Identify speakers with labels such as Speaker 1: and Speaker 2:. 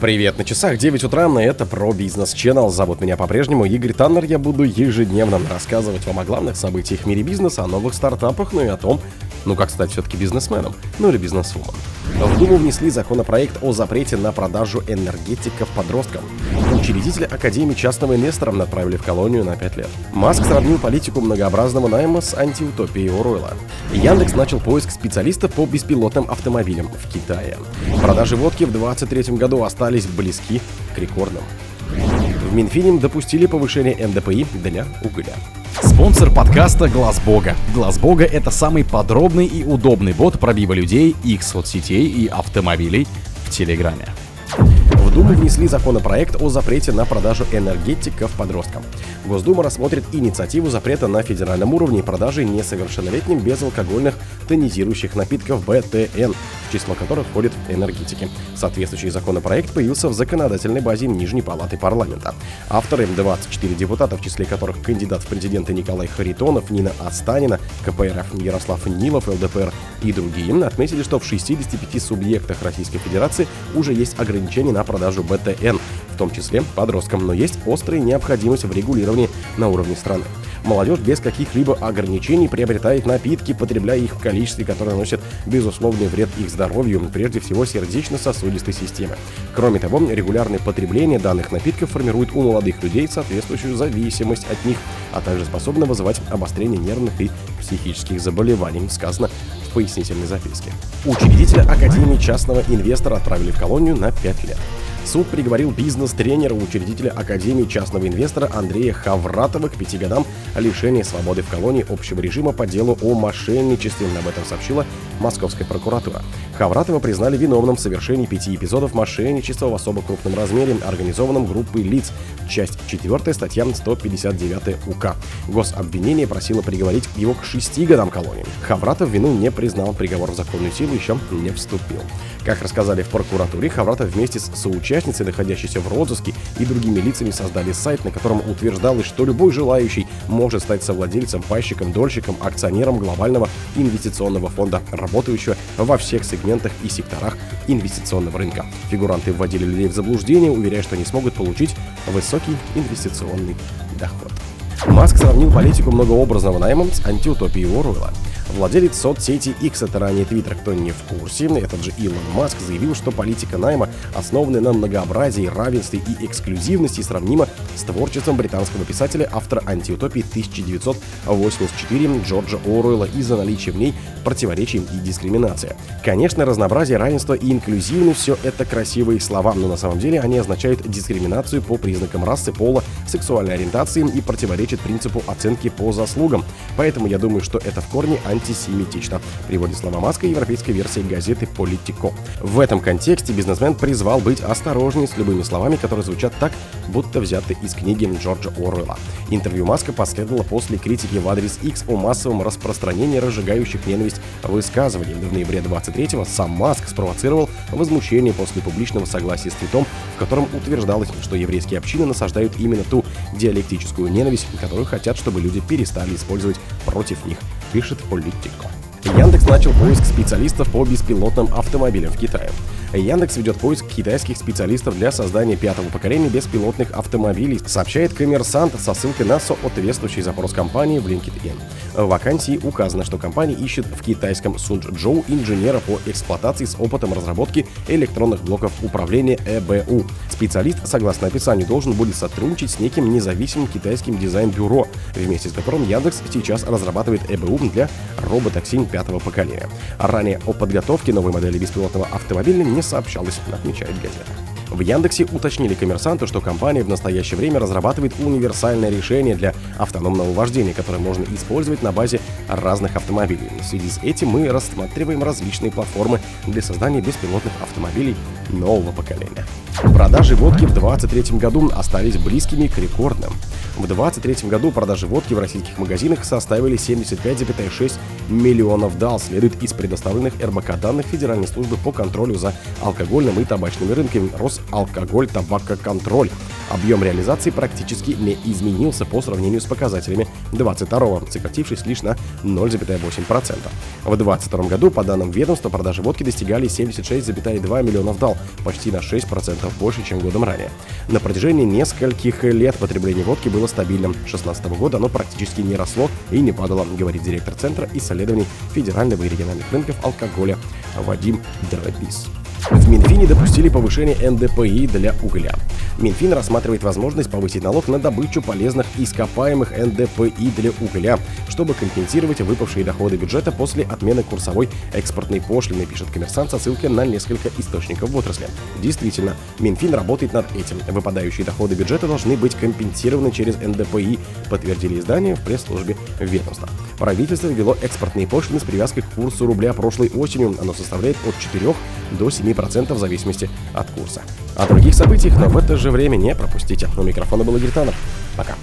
Speaker 1: Привет, на часах 9 утра, на это про бизнес Channel. Зовут меня по-прежнему Игорь Таннер. Я буду ежедневно рассказывать вам о главных событиях в мире бизнеса, о новых стартапах, ну и о том, ну как стать все-таки бизнесменом, ну или бизнесвумен. В Думу внесли законопроект о запрете на продажу энергетиков подросткам. Учредители Академии частного инвестора направили в колонию на 5 лет. Маск сравнил политику многообразного найма с антиутопией Оруэлла. Яндекс начал поиск специалистов по беспилотным автомобилям в Китае. Продажи водки в 2023 году остались близки к рекордным. В Минфине допустили повышение НДПИ для угля.
Speaker 2: Спонсор подкаста Глаз Бога. Глаз Бога это самый подробный и удобный бот пробива людей, их соцсетей и автомобилей в Телеграме.
Speaker 1: В Думу внесли законопроект о запрете на продажу энергетиков подросткам. Госдума рассмотрит инициативу запрета на федеральном уровне продажи несовершеннолетним безалкогольных тонизирующих напитков БТН, в число которых входят энергетики. Соответствующий законопроект появился в законодательной базе Нижней Палаты парламента. Авторы 24 депутата, в числе которых кандидат в президенты Николай Харитонов, Нина Астанина, КПРФ Ярослав Нилов, ЛДПР и другие, отметили, что в 65 субъектах Российской Федерации уже есть ограничения на продажу БТН, в том числе подросткам, но есть острая необходимость в регулировании на уровне страны. Молодежь без каких-либо ограничений приобретает напитки, потребляя их в количестве, которое наносит безусловный вред их здоровью, прежде всего сердечно-сосудистой системы. Кроме того, регулярное потребление данных напитков формирует у молодых людей соответствующую зависимость от них, а также способно вызывать обострение нервных и психических заболеваний, сказано в пояснительной записке. Учредителя Академии частного инвестора отправили в колонию на 5 лет. Суд приговорил бизнес-тренера, учредителя Академии частного инвестора Андрея Хавратова к пяти годам лишения свободы в колонии общего режима по делу о мошенничестве. Об этом сообщила Московская прокуратура. Хавратова признали виновным в совершении пяти эпизодов мошенничества в особо крупном размере, организованном группой лиц. Часть 4 статья 159 УК. Гособвинение просило приговорить его к шести годам колонии. Хавратов вину не признал, приговор в законную силу еще не вступил. Как рассказали в прокуратуре, Хавратов вместе с соучастницей, находящейся в розыске, и другими лицами создали сайт, на котором утверждалось, что любой желающий может стать совладельцем, пайщиком, дольщиком, акционером глобального инвестиционного фонда, работающего во всех сегментах и секторах инвестиционного рынка. Фигуранты вводили людей в заблуждение, уверяя, что они смогут получить высокий инвестиционный доход. Маск сравнил политику многообразного найма с антиутопией Оруэлла. Владелец соцсети X, это ранее Twitter, кто не в курсе, этот же Илон Маск заявил, что политика найма, основанная на многообразии, равенстве и эксклюзивности, сравнима с творчеством британского писателя, автора антиутопии 1984 Джорджа Оруэлла из-за наличия в ней противоречий и дискриминации. Конечно, разнообразие, равенство и инклюзивность – все это красивые слова, но на самом деле они означают дискриминацию по признакам расы, пола, сексуальной ориентации и противоречат принципу оценки по заслугам. Поэтому я думаю, что это в корне антисемитично, приводит слова Маска европейской версии газеты Politico. В этом контексте бизнесмен призвал быть осторожнее с любыми словами, которые звучат так, будто взяты из книги Джорджа Оруэлла. Интервью Маска последовало после критики в адрес X о массовом распространении разжигающих ненависть высказываний. В ноябре 23-го сам Маск спровоцировал возмущение после публичного согласия с твитом, в котором утверждалось, что еврейские общины насаждают именно ту диалектическую ненависть, которую хотят, чтобы люди перестали использовать против них, пишет Политико. Яндекс начал поиск специалистов по беспилотным автомобилям в Китае. Яндекс ведет поиск китайских специалистов для создания пятого поколения беспилотных автомобилей, сообщает коммерсант со ссылкой на соответствующий запрос компании в LinkedIn. В вакансии указано, что компания ищет в китайском Сунчжоу инженера по эксплуатации с опытом разработки электронных блоков управления ЭБУ. Специалист, согласно описанию, должен будет сотрудничать с неким независимым китайским дизайн-бюро, вместе с которым Яндекс сейчас разрабатывает ЭБУ для роботакси пятого поколения. Ранее о подготовке новой модели беспилотного автомобиля не сообщалось, отмечает газета. В Яндексе уточнили коммерсанту, что компания в настоящее время разрабатывает универсальное решение для автономного вождения, которое можно использовать на базе разных автомобилей. В связи с этим мы рассматриваем различные платформы для создания беспилотных автомобилей нового поколения. Продажи водки в 2023 году остались близкими к рекордным. В 2023 году продажи водки в российских магазинах составили 75,6 миллионов дал, следует из предоставленных РБК данных Федеральной службы по контролю за алкогольным и табачными рынками Росалкоголь Табакоконтроль. Объем реализации практически не изменился по сравнению с показателями 22 сократившись лишь на 0,8%. В 2022 году, по данным ведомства, продажи водки достигали 76,2 миллионов дал, почти на 6% больше, чем годом ранее. На протяжении нескольких лет потребление водки было стабильным. С 2016 года оно практически не росло и не падало, говорит директор Центра исследований федерального и региональных рынков алкоголя Вадим Дробис. В Минфине допустили повышение НДПИ для угля. Минфин рассматривает возможность повысить налог на добычу полезных ископаемых НДПИ для угля, чтобы компенсировать выпавшие доходы бюджета после отмены курсовой экспортной пошлины, пишет коммерсант со ссылкой на несколько источников в отрасли. Действительно, Минфин работает над этим. Выпадающие доходы бюджета должны быть компенсированы через НДПИ, подтвердили издание в пресс-службе ведомства. Правительство ввело экспортные пошлины с привязкой к курсу рубля прошлой осенью. Оно составляет от 4 до 7% в зависимости от курса. О других событиях, но в это же время не пропустите. У микрофона был Игорь Таннер. Пока.